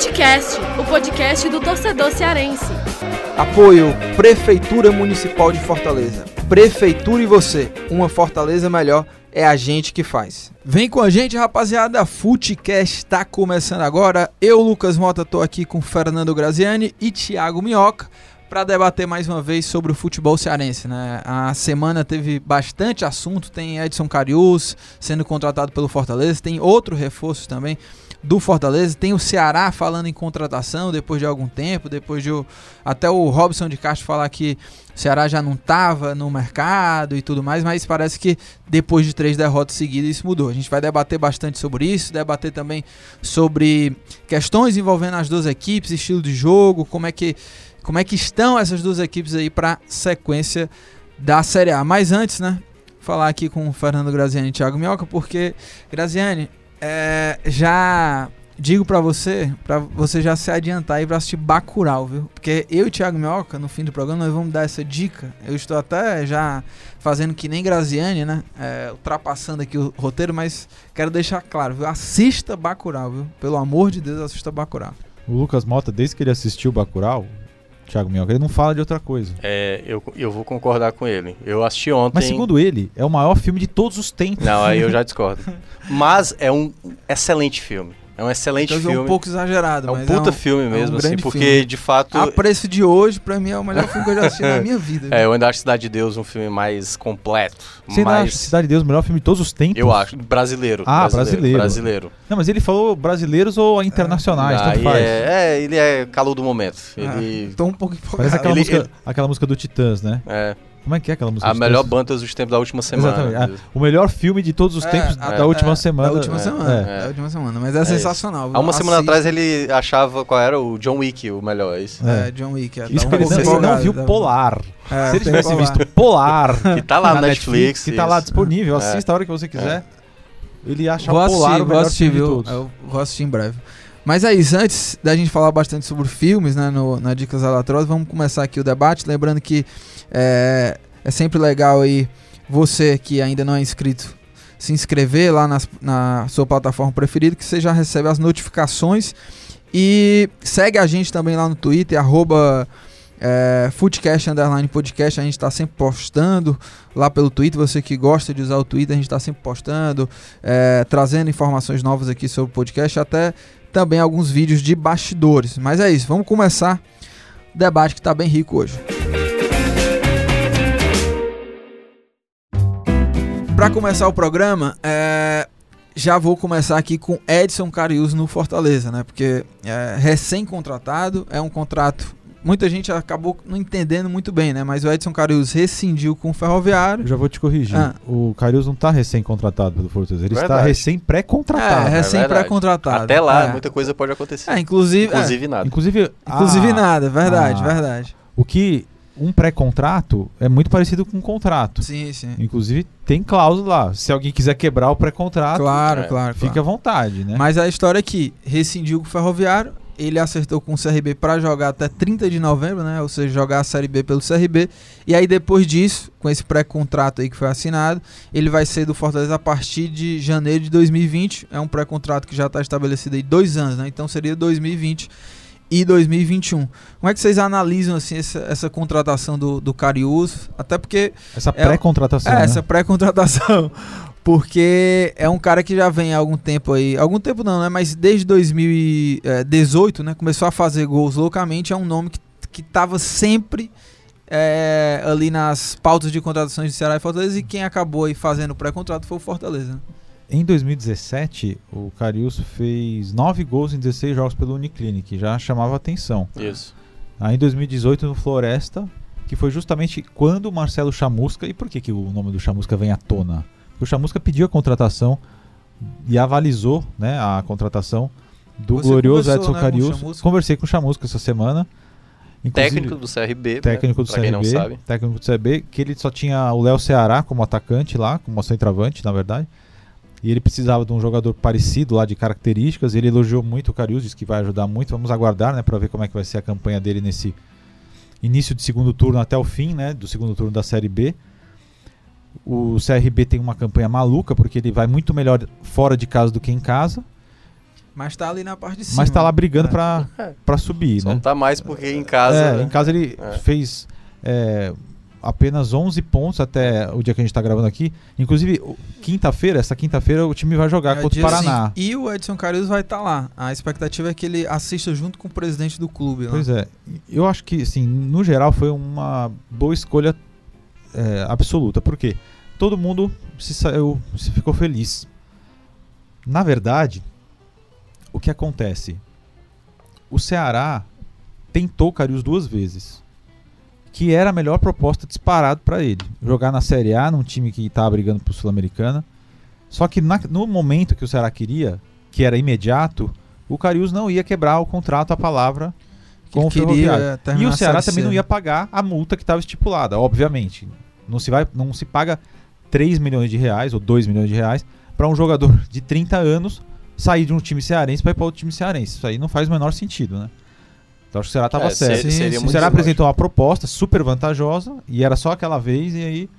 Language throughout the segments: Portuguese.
Futecast, o podcast do torcedor cearense. Apoio Prefeitura Municipal de Fortaleza. Prefeitura e você, uma Fortaleza melhor é a gente que faz. Vem com a gente, rapaziada. Futecast está começando agora. Eu, Lucas Mota, tô aqui com Fernando Graziani e Thiago Minhoca para debater mais uma vez sobre o futebol cearense. Né? A semana teve bastante assunto. Tem Edson Carius sendo contratado pelo Fortaleza, tem outro reforço também do Fortaleza. Tem o Ceará falando em contratação depois de algum tempo, depois de o, até o Robson de Castro falar que o Ceará já não estava no mercado e tudo mais, mas parece que depois de três derrotas seguidas isso mudou. A gente vai debater bastante sobre isso, debater também sobre questões envolvendo as duas equipes, estilo de jogo, como é que, como é que estão essas duas equipes aí para sequência da Série A. Mas antes, né, falar aqui com o Fernando Graziani e Thiago Minhoca, porque Graziani, é, já digo para você, para você já se adiantar aí para assistir Bacurau, viu? Porque eu e Thiago Minhoca, no fim do programa, nós vamos dar essa dica. Eu estou até já fazendo que nem Graziani, né? É, ultrapassando aqui o roteiro, mas quero deixar claro, viu? Assista Bacurau, viu? Pelo amor de Deus, assista Bacurau. O Lucas Mota, desde que ele assistiu Bacurau, Thiago Minhoca, ele não fala de outra coisa. É, eu, eu vou concordar com ele. Eu assisti ontem. Mas segundo ele, é o maior filme de todos os tempos. Não, aí eu já discordo. Mas é um excelente filme. É um excelente Então, filme. É um pouco exagerado, É um mas puta é um, filme é um mesmo, assim, porque filme. de fato. A preço de hoje, pra mim, é o melhor filme que eu já assisti na minha vida. É, eu ainda acho Cidade de Deus um filme mais completo. Você ainda mais. acha Cidade de Deus o melhor filme de todos os tempos? Eu acho. Brasileiro. Ah, brasileiro. Brasileiro. Não, mas ele falou brasileiros ou internacionais, tanto Aí faz. é, é, ele é calor do momento. Ah, Ele. Tô um pouco empolgado. Parece aquela, Ele- música, ele- aquela música do Titãs, né? É, Como é que é aquela música a melhor Titãs? banda dos tempos da última semana. Exatamente. Ah, o melhor filme de todos os É, tempos a- da última é, semana. Da última É, semana. é. Da última semana. Mas é, É sensacional. Há uma semana Assiste. atrás ele achava qual era o John Wick, o melhor, é isso. É, É. John Wick. É, tá Isso que ele não, ele não viu tá? Polar. É, Se ele tem tivesse Polar. visto Polar Que tá lá na no Netflix. que tá lá disponível, É. assista a hora que você quiser. Ele acha Vou o assistir, Polar o melhor assistir, filme de todos. Eu vou assistir em breve. Mas é isso, antes da gente falar bastante sobre filmes, né, no, na Dicas Alatrosas, vamos começar aqui o debate. Lembrando que é, é sempre legal aí você que ainda não é inscrito se inscrever lá nas- na sua plataforma preferida, que você já recebe as notificações. E segue a gente também lá no Twitter, arroba é, Foodcast Underline Podcast. A gente está sempre postando lá pelo Twitter. Você que gosta de usar o Twitter, a gente está sempre postando, é, trazendo informações novas aqui sobre o podcast, até também alguns vídeos de bastidores. Mas é isso, vamos começar o debate que está bem rico hoje. Para começar o programa, é, já vou começar aqui com Edson Carius no Fortaleza, né? Porque é recém-contratado, é um contrato. Muita gente acabou não entendendo muito bem, né? Mas o Edson Carius rescindiu com o Ferroviário. Eu já vou te corrigir. Ah. O Carius não tá recém-contratado pelo Fortaleza. Ele está Verdade. recém-pré-contratado. É, recém verdade. pré-contratado. Até lá, é. muita coisa pode acontecer. É, inclusive. Inclusive nada. Inclusive, é, inclusive a- nada, verdade, ah. verdade. o que um pré-contrato é muito parecido com um contrato. Sim, sim. Inclusive, tem cláusula lá. Se alguém quiser quebrar o pré-contrato, Claro, é, claro. fica claro. à vontade, né? Mas a história é que rescindiu com o Ferroviário, ele acertou com o CRB para jogar até 30 de novembro, né? Ou seja, jogar a Série B pelo CRB. E aí depois disso, com esse pré-contrato aí que foi assinado, ele vai ser do Fortaleza a partir de janeiro de 2020. É um pré-contrato que já está estabelecido aí dois anos, né? Então seria 2020 e 2021. Como é que vocês analisam assim essa, essa contratação do, do Carius? Até porque Essa é- pré-contratação. é, né? essa pré-contratação. Porque é um cara que já vem há algum tempo aí. Algum tempo não, né? Mas desde 2018, né? Começou a fazer gols loucamente. É um nome que, que tava sempre é, ali nas pautas de contratações de Ceará e Fortaleza. E quem acabou aí fazendo o pré-contrato foi o Fortaleza. Em 2017, o Carius fez 9 gols em 16 jogos pelo Uniclinic, já chamava atenção. Isso. Aí em 2018 no Floresta, que foi justamente quando o Marcelo Chamusca, e por que, que o nome do Chamusca vem à tona? Porque o Chamusca pediu a contratação e avalizou né, a contratação do Você glorioso Edson né, com Carius. Chamusca? Conversei com o Chamusca essa semana. Técnico do CRB. técnico né? do pra quem não CRB, sabe. técnico do CRB, que ele só tinha o Léo Ceará como atacante lá, como centroavante, na verdade. E ele precisava de um jogador parecido lá de características. Ele elogiou muito o Carius, disse que vai ajudar muito. Vamos aguardar, né, para ver como é que vai ser a campanha dele nesse início de segundo turno até o fim, né, do segundo turno da Série B. O CRB tem uma campanha maluca porque ele vai muito melhor fora de casa do que em casa. Mas tá ali na parte de cima. Mas tá lá brigando É. pra, É. pra subir, Só né? não tá mais porque em casa. É, né? em casa ele É. fez é, apenas 11 pontos até o dia que a gente tá gravando aqui. Inclusive, quinta-feira, essa quinta-feira, o time vai jogar É, contra o Paraná. cinco. E o Edson Carius vai estar lá. A expectativa é que ele assista junto com o presidente do clube. Lá. Pois é. Eu acho que, assim, no geral foi uma boa escolha é, absoluta. Por quê? Todo mundo se, saiu, se ficou feliz. Na verdade, o que acontece? O Ceará tentou o Carius duas vezes. Que era a melhor proposta disparado para ele. Jogar na Série A, num time que estava brigando pro Sul-Americana. Só que na- no momento que o Ceará queria, que era imediato, o Carius não ia quebrar o contrato, a palavra Que com o queria, Ferroviário. E o Ceará também não ia pagar a multa que estava estipulada, obviamente. Não se, vai, não se paga 3 milhões de reais ou 2 milhões de reais para um jogador de 30 anos sair de um time cearense para ir para outro time cearense. Isso aí não faz o menor sentido, né? Então acho que o Ceará estava É, certo. seria- Sim, seria sim. O Ceará apresentou uma proposta super vantajosa e era só aquela vez e aí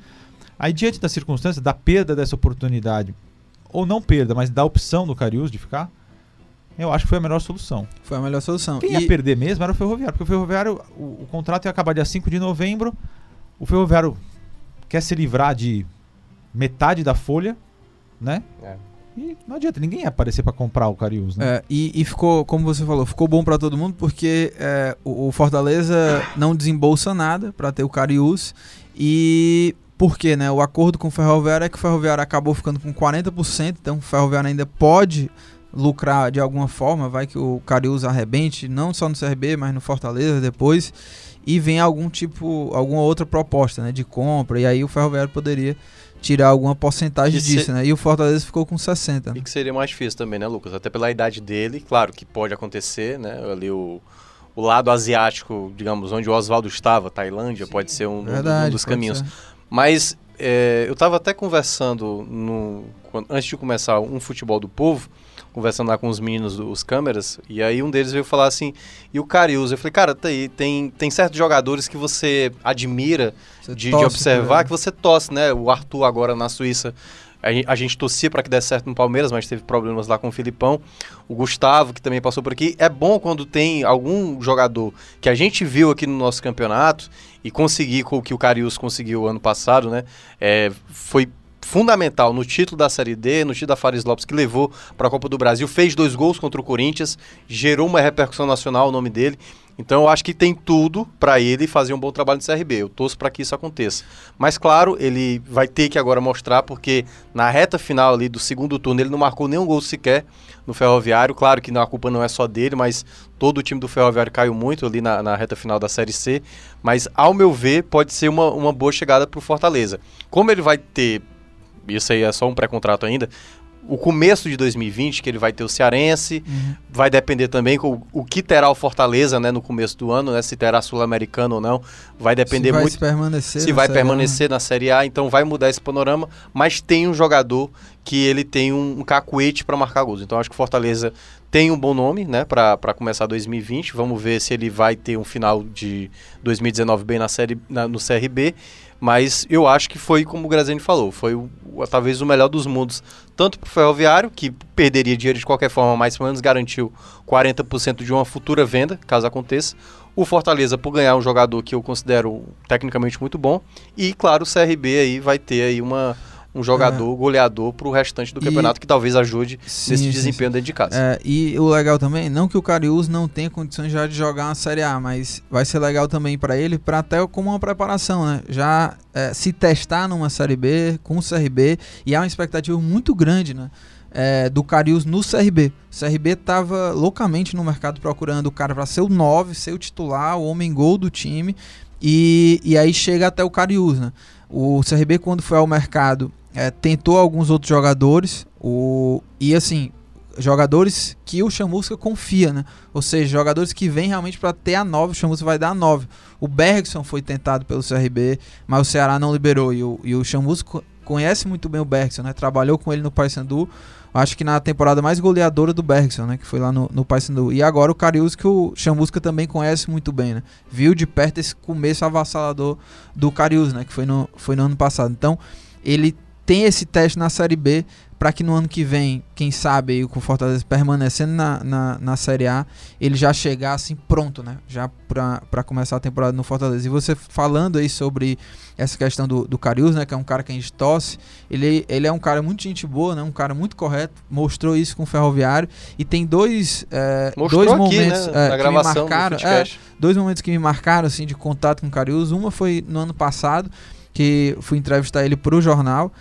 aí diante da circunstância da perda dessa oportunidade ou não perda, mas da opção do Carius de ficar, eu acho que foi a melhor solução. Foi a melhor solução. Quem E- ia perder mesmo era o Ferroviário, porque o Ferroviário, o, o contrato ia acabar dia 5 de novembro. O Ferroviário quer se livrar de metade da folha, né? É. E não adianta, ninguém ia aparecer pra comprar o Carius, né? É, e, e ficou, como você falou, ficou bom pra todo mundo porque é, o, o Fortaleza não desembolsa nada pra ter o Carius e porque, né, o acordo com o Ferroviário é que o Ferroviário acabou ficando com 40%, então o Ferroviário ainda pode lucrar de alguma forma, vai que o Carius arrebente, não só no CRB, mas no Fortaleza depois, e vem algum tipo, alguma outra proposta, né, de compra, e aí o Ferroviário poderia tirar alguma porcentagem E se- disso, né, e o Fortaleza ficou com 60%. E que seria mais difícil também, né, Lucas? Até pela idade dele, claro que pode acontecer, né? Ali o, o lado asiático, digamos, onde o Oswaldo estava, Tailândia, pode ser um, um- um Verdade, dos caminhos. ser. Mas é, eu estava até conversando no, quando- antes de começar um futebol do povo, conversando lá com os meninos dos câmeras, e aí um deles veio falar assim, e o Carius? Eu falei, cara, tá aí, tem, tem certos jogadores que você admira Você de, de observar que você torce, né? O Arthur agora na Suíça, a gente torcia para que desse certo no Palmeiras, mas teve problemas lá com o Filipão. O Gustavo, que também passou por aqui. É bom quando tem algum jogador que a gente viu aqui no nosso campeonato e conseguir com o que o Carius conseguiu ano passado, né? É, foi fundamental no título da Série D, no título da Fares Lopes, que levou para a Copa do Brasil, fez dois gols contra o Corinthians, gerou uma repercussão nacional o nome dele. Então eu acho que tem tudo para ele fazer um bom trabalho no CRB. Eu torço para que isso aconteça. Mas claro, ele vai ter que agora mostrar, porque na reta final ali do segundo turno ele não marcou nenhum gol sequer no Ferroviário. Claro que a culpa não é só dele, mas todo o time do Ferroviário caiu muito ali na, na reta final da Série C. Mas ao meu ver, pode ser uma, uma boa chegada para o Fortaleza. Como ele vai ter, isso aí é só um pré-contrato ainda, o começo de 2020, que ele vai ter o Cearense, Uhum. vai depender também com o que terá o Fortaleza, né, no começo do ano, né, se terá Sul-Americano ou não, vai depender se vai muito se permanecer se vai né? permanecer na Série A, então vai mudar esse panorama, mas tem um jogador que ele tem um, um cacuete para marcar gols. Então acho que o Fortaleza tem um bom nome, né, para começar 2020. Vamos ver se ele vai ter um final de 2019 bem na série na- no CRB, mas eu acho que foi como o Graziani falou, foi o- talvez o melhor dos mundos, tanto para o Ferroviário, que perderia dinheiro de qualquer forma, mas pelo menos garantiu 40% de uma futura venda, caso aconteça. O Fortaleza por ganhar um jogador que eu considero tecnicamente muito bom. E, claro, o CRB aí vai ter aí uma, um jogador goleador pro restante do E- campeonato que talvez ajude Sim, nesse sim, desempenho dentro de casa. É, e o legal também, não que o Cariús não tenha condições já de jogar uma Série A, mas vai ser legal também pra ele, para até como uma preparação, né? Já é, se testar numa Série B com o CRB e há uma expectativa muito grande, né? é, do Cariús no CRB. O CRB tava loucamente no mercado procurando o cara para ser o 9, ser o titular, o homem gol do time. E, e aí chega até o Cariús, né? O CRB, quando foi ao mercado, é, tentou alguns outros jogadores. O, e assim, jogadores que o Chamusca confia, né? Ou seja, jogadores que vêm realmente para ter a 9, o Chamusca vai dar a 9. O Bergson foi tentado pelo CRB, mas o Ceará não liberou. E o, e o Chamusca conhece muito bem o Bergson, né? Trabalhou com ele no Paysandu. Acho que na temporada mais goleadora do Bergson, né? Que foi lá no, no Paysandu. E agora o Cariús, que o Chamusca também conhece muito bem, né? Viu de perto esse começo avassalador do Cariús, né? Que foi no, foi no ano passado. Então, ele tem esse teste na Série B para que no ano que vem, quem sabe, aí, com o Fortaleza permanecendo na, na, na Série A, ele já chegar assim pronto, né? Já para começar a temporada no Fortaleza. E você falando aí sobre essa questão do, do Carius, né? Que é um cara que a gente tosse. Ele, ele é um cara muito gente boa, né? Um cara muito correto. Mostrou isso com o Ferroviário. E tem dois, é, dois aqui, momentos né, é, na que gravação me do marcaram. É, Footcast. dois momentos que me marcaram assim de contato com o Carius. Uma foi no ano passado, que fui entrevistar ele pro jornal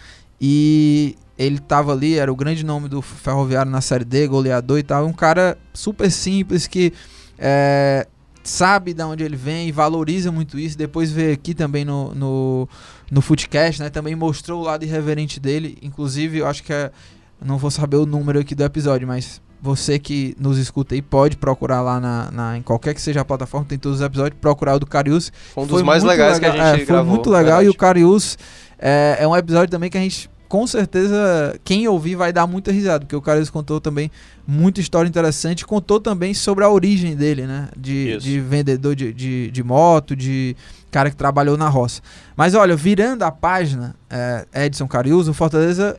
e ele tava ali, era o grande nome do Ferroviário na Série D, goleador e tal. Um cara super simples que é, sabe de onde ele vem e valoriza muito isso. Depois veio aqui também no, no, no Footcast, né? Também mostrou o lado irreverente dele. Inclusive, eu acho que é. Não vou saber o número aqui do episódio, mas você que nos escuta aí pode procurar lá na, na- em qualquer que seja a plataforma, tem todos os episódios, procurar o do Carius. Foi um dos mais muito legais que a legal- gente é, gravou. Foi muito legal verdade. e o Carius é, é um episódio também que a gente, com certeza, quem ouvir vai dar muita risada, porque o Carius contou também muita história interessante, contou também sobre a origem dele, né? De, de vendedor de, de, de moto, de cara que trabalhou na roça. Mas olha, virando a página, é, Edson Carius, o Fortaleza.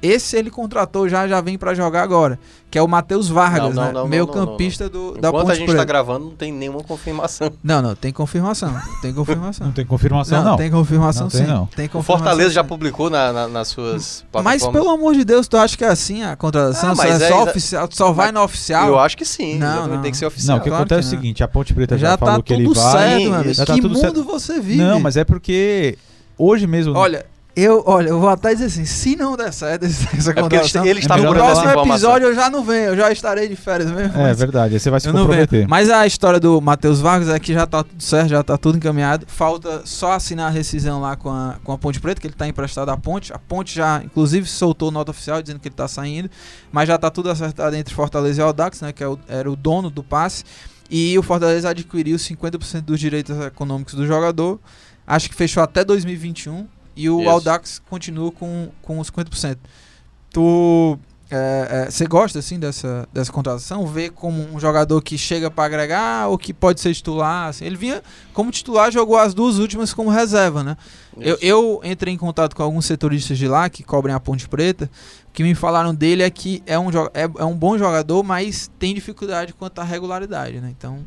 Esse ele contratou já, já vem pra jogar agora, que é o Matheus Vargas, Não, não, né? não, não, meio não, não, campista do, da Enquanto Ponte a gente Preta. tá gravando, não tem nenhuma confirmação. Não, não, tem confirmação. Tem confirmação. Não tem confirmação, não. Tem confirmação Não tem, sim. não. Tem O confirmação, Fortaleza já sim. publicou na- na- nas suas Mas plataformas. pelo amor de Deus, tu acha que é assim a contratação? Ah, mas é é só exa- oficial? Tu só vai Mas no oficial? Eu acho que sim. Não, não. Tem que ser Não, oficial. o que Claro acontece é que o não. seguinte, a Ponte Preta já, já falou tá que ele tudo vai. certo, Sim, já tá que tudo mundo certo. você vive? Não, mas é porque hoje mesmo. Olha, eu, olha, eu vou até dizer assim, se não der certo essa É contratação, eles É estavam melhor no próximo episódio eu já não venho, eu já estarei de férias mesmo. É verdade, você vai se comprometer. Mas a história do Matheus Vargas é que já tá tudo certo, já tá tudo encaminhado. Falta só assinar a rescisão lá com a, com a Ponte Preta, que ele tá emprestado à Ponte. A Ponte já, inclusive, soltou nota oficial dizendo que ele tá saindo. Mas já tá tudo acertado entre Fortaleza e Audax, né? Que é o- era o dono do passe. E o Fortaleza adquiriu 50% dos direitos econômicos do jogador. Acho que fechou até 2021. E o Isso. Audax continua com, com os 50%. Tu. é, é, Você gosta assim dessa, dessa contratação? Vê como um jogador que chega pra agregar ou que pode ser titular? assim? Ele vinha como titular, jogou as duas últimas como reserva, né? Eu, eu entrei em contato com alguns setoristas de lá que cobrem a Ponte Preta. O que me falaram dele é que é um, é, é um bom jogador, mas tem dificuldade quanto à regularidade, né? Então,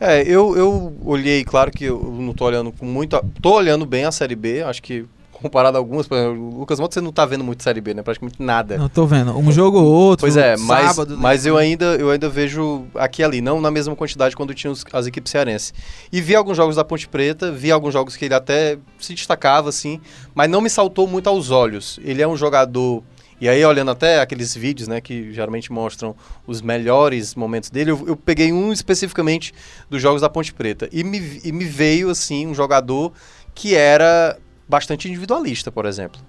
É, eu, eu olhei, claro que eu não tô olhando com muita. Tô olhando bem a Série B, acho que comparado a algumas, por exemplo, o Lucas Moura você não tá vendo muito Série B, né? Praticamente nada. não tô vendo. Um jogo ou outro. Pois é, mas, sábado, né? mas eu, ainda, eu ainda vejo aqui e ali, não na mesma quantidade quando tinha os- as equipes cearenses. E vi alguns jogos da Ponte Preta, vi alguns jogos que ele até se destacava, assim, mas não me saltou muito aos olhos. Ele é um jogador. E aí, olhando até aqueles vídeos, né, que geralmente mostram os melhores momentos dele, eu, eu peguei um especificamente dos jogos da Ponte Preta. E me, e me veio, assim, um jogador que era bastante individualista, por exemplo.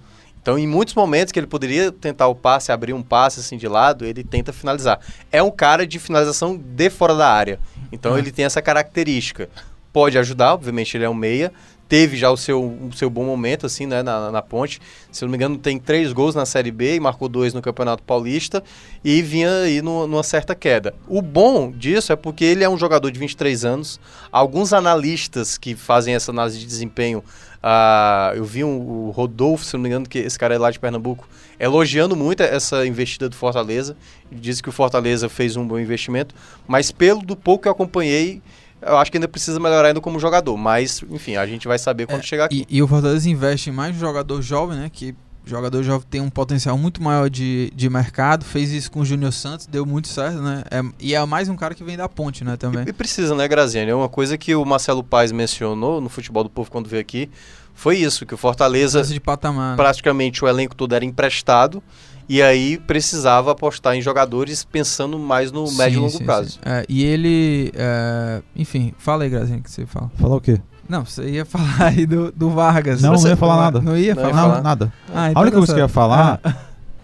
Então, em muitos momentos que ele poderia tentar o passe, abrir um passe assim de lado, ele tenta finalizar. É um cara de finalização de fora da área. Então, Ah. ele tem essa característica. Pode ajudar, obviamente, ele é um meia. Teve já o seu, o seu bom momento, assim, né, na, na ponte. Se não me engano, tem três gols na Série B e marcou dois no Campeonato Paulista. E vinha aí no- numa certa queda. O bom disso é porque ele é um jogador de 23 anos. Alguns analistas que fazem essa análise de desempenho ah, eu vi um, o Rodolfo, se não me engano, que esse cara é lá de Pernambuco, elogiando muito essa investida do Fortaleza. Diz que o Fortaleza fez um bom investimento, mas pelo do pouco que eu acompanhei, eu acho que ainda precisa melhorar ainda como jogador. Mas, enfim, a gente vai saber quando É, chegar aqui. E, e o Fortaleza investe mais no jogador jovem, né? Que jogador jovem tem um potencial muito maior de, de mercado. Fez isso com o Júnior Santos, deu muito certo, né? É- e é mais um cara que vem da ponte, né? Também. E, e precisa, né, Graziani? É uma coisa que o Marcelo Paes mencionou no Futebol do Povo quando veio aqui. Foi isso, que o Fortaleza, de patamar. né? praticamente o elenco todo era emprestado. E aí precisava apostar em jogadores pensando mais no médio e Sim, longo sim, prazo. sim. É, e ele. é, enfim, fala aí, Grazinha, que você fala. Falar o quê? Não, você ia falar aí do, do Vargas. Não, não Você- ia falar nada. Não ia Não ia falar? Não, nada. Ah, A então única tá coisa que eu ia falar Ah,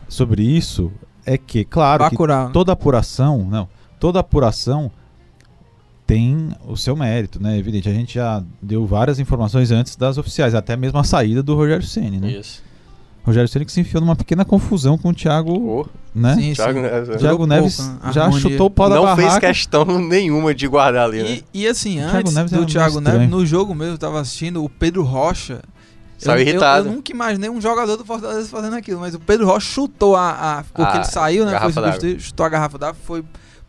sobre isso é que, claro, que toda apuração, não, toda apuração tem o seu mérito, né? Evidente, a gente já deu várias informações antes das oficiais, até mesmo a saída do Rogério Ceni, né? Isso. Rogério Ceni que se enfiou numa pequena confusão com o Thiago, Oh, né? Sim, Thiago sim. Neves, é. Thiago Neves pouco, né? já Harmonia. chutou o pau da não barraca. fez questão nenhuma de guardar ali, né? E, e assim, Thiago antes Neves é do muito Thiago. Neves, no jogo mesmo, eu tava assistindo o Pedro Rocha. Saiu eu, irritado. Eu, eu, nunca imaginei um jogador do Fortaleza fazendo aquilo, mas o Pedro Rocha chutou a. a porque A ele saiu, né? Foi substituído, chutou a garrafa d'água, foi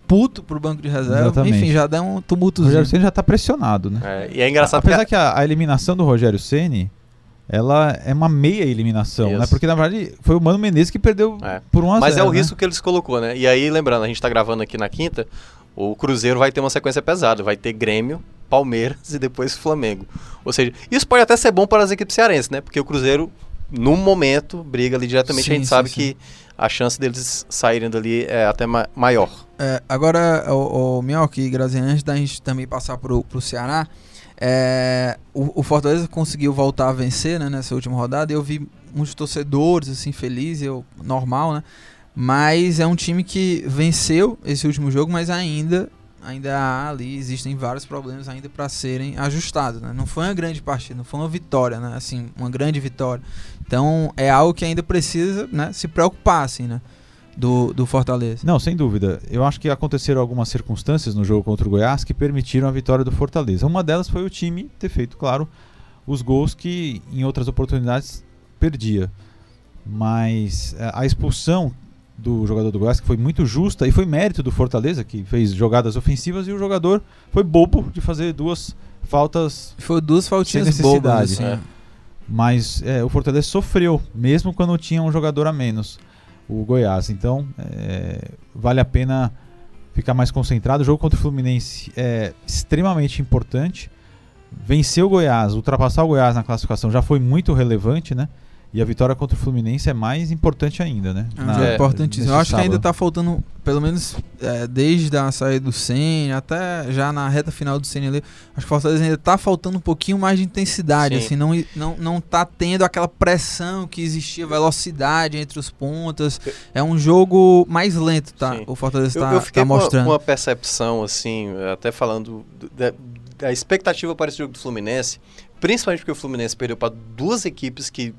puto pro banco de reserva. Exatamente. Enfim, já deu um O Rogério tumultozinho. Ceni já tá pressionado, né? É, e é engraçado Apesar porque que a, a eliminação do Rogério Ceni ela é uma meia eliminação, Isso. né? Porque na verdade foi o Mano Menezes que perdeu É. por 1 a 0, Mas é o né? risco que eles colocou, né? E aí, lembrando, a gente tá gravando aqui na quinta, o Cruzeiro vai ter uma sequência pesada. Vai ter Grêmio, Palmeiras e depois Flamengo. Ou seja, isso pode até ser bom para as equipes cearenses, né? Porque o Cruzeiro, no momento, briga ali diretamente. Sim, a gente sim, sabe sim. que a chance deles saírem dali é até ma- maior. É, agora, o, o Minhoca e Graziani, antes da gente também passar pro, pro Ceará, é, o, o Fortaleza conseguiu voltar a vencer né, nessa última rodada. Eu vi muitos torcedores assim felizes, eu, normal, né? Mas é um time que venceu esse último jogo, mas ainda ainda há ali existem vários problemas ainda para serem ajustados, né? Não foi uma grande partida, não foi uma vitória, né? Assim, uma grande vitória. Então é algo que ainda precisa, né, se preocupar assim, né? Do, do Fortaleza. Não, sem dúvida. Eu acho que aconteceram algumas circunstâncias no jogo contra o Goiás que permitiram a vitória do Fortaleza. Uma delas foi o time ter feito, claro, os gols que em outras oportunidades perdia. Mas eh, a expulsão do jogador do Goiás, que foi muito justa, e foi mérito do Fortaleza, que fez jogadas ofensivas, e o jogador foi bobo de fazer duas faltas Foi duas faltinhas Sem bobas, necessidade. assim. É. Mas é, o Fortaleza sofreu, mesmo quando tinha um jogador a menos, o Goiás. Então, é, vale a pena ficar mais concentrado. O jogo contra o Fluminense é extremamente importante. Vencer o Goiás, ultrapassar o Goiás na classificação já foi muito relevante, né? E a vitória contra o Fluminense é mais importante ainda, né? É um Na- É, importantíssimo. Eu acho que ainda sábado. tá faltando, pelo menos é, desde a saída do Senna, até já na reta final do Senna ali, acho que o Fortaleza ainda tá faltando um pouquinho mais de intensidade, Sim. assim, não, não, não tá tendo aquela pressão que existia, velocidade entre os pontas. É um jogo mais lento, tá? Sim. O Fortaleza Eu, tá, eu fiquei tá com uma- mostrando. com uma percepção, assim, até falando do- da, da expectativa para esse jogo do Fluminense, principalmente porque o Fluminense perdeu para duas equipes que,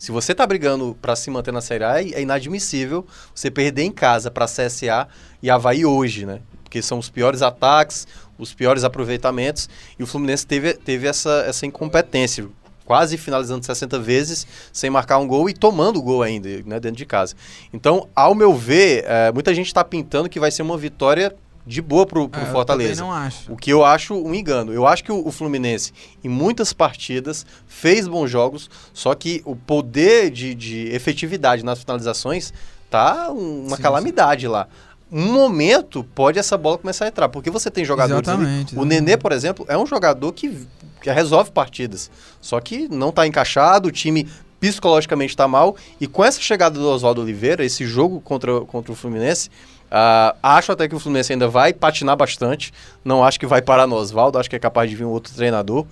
se você tá brigando para se manter na Série A, é inadmissível você perder em casa para CSA e Havaí hoje, né? Porque são os piores ataques, os piores aproveitamentos, e o Fluminense teve, teve essa, essa incompetência. Quase finalizando 60 vezes sem marcar um gol e tomando o gol ainda, né, dentro de casa. Então, ao meu ver, eh, muita gente está pintando que vai ser uma vitória de boa pro, pro eu Fortaleza. também não acho. O que eu acho um engano. Eu acho que o, o Fluminense, em muitas partidas, fez bons jogos, só que o poder de, de efetividade nas finalizações tá um- uma Sim, calamidade lá. Um momento pode essa bola começar a entrar, porque você tem jogadores ali- Exatamente, O Nenê, por exemplo, é um jogador que, que resolve partidas. Só que não tá encaixado, o time psicologicamente tá mal. E com essa chegada do Oswaldo Oliveira, esse jogo contra, contra o Fluminense, ah, acho até que o Fluminense ainda vai patinar bastante. Não acho que vai parar no Oswaldo, acho que é capaz de vir um outro treinador.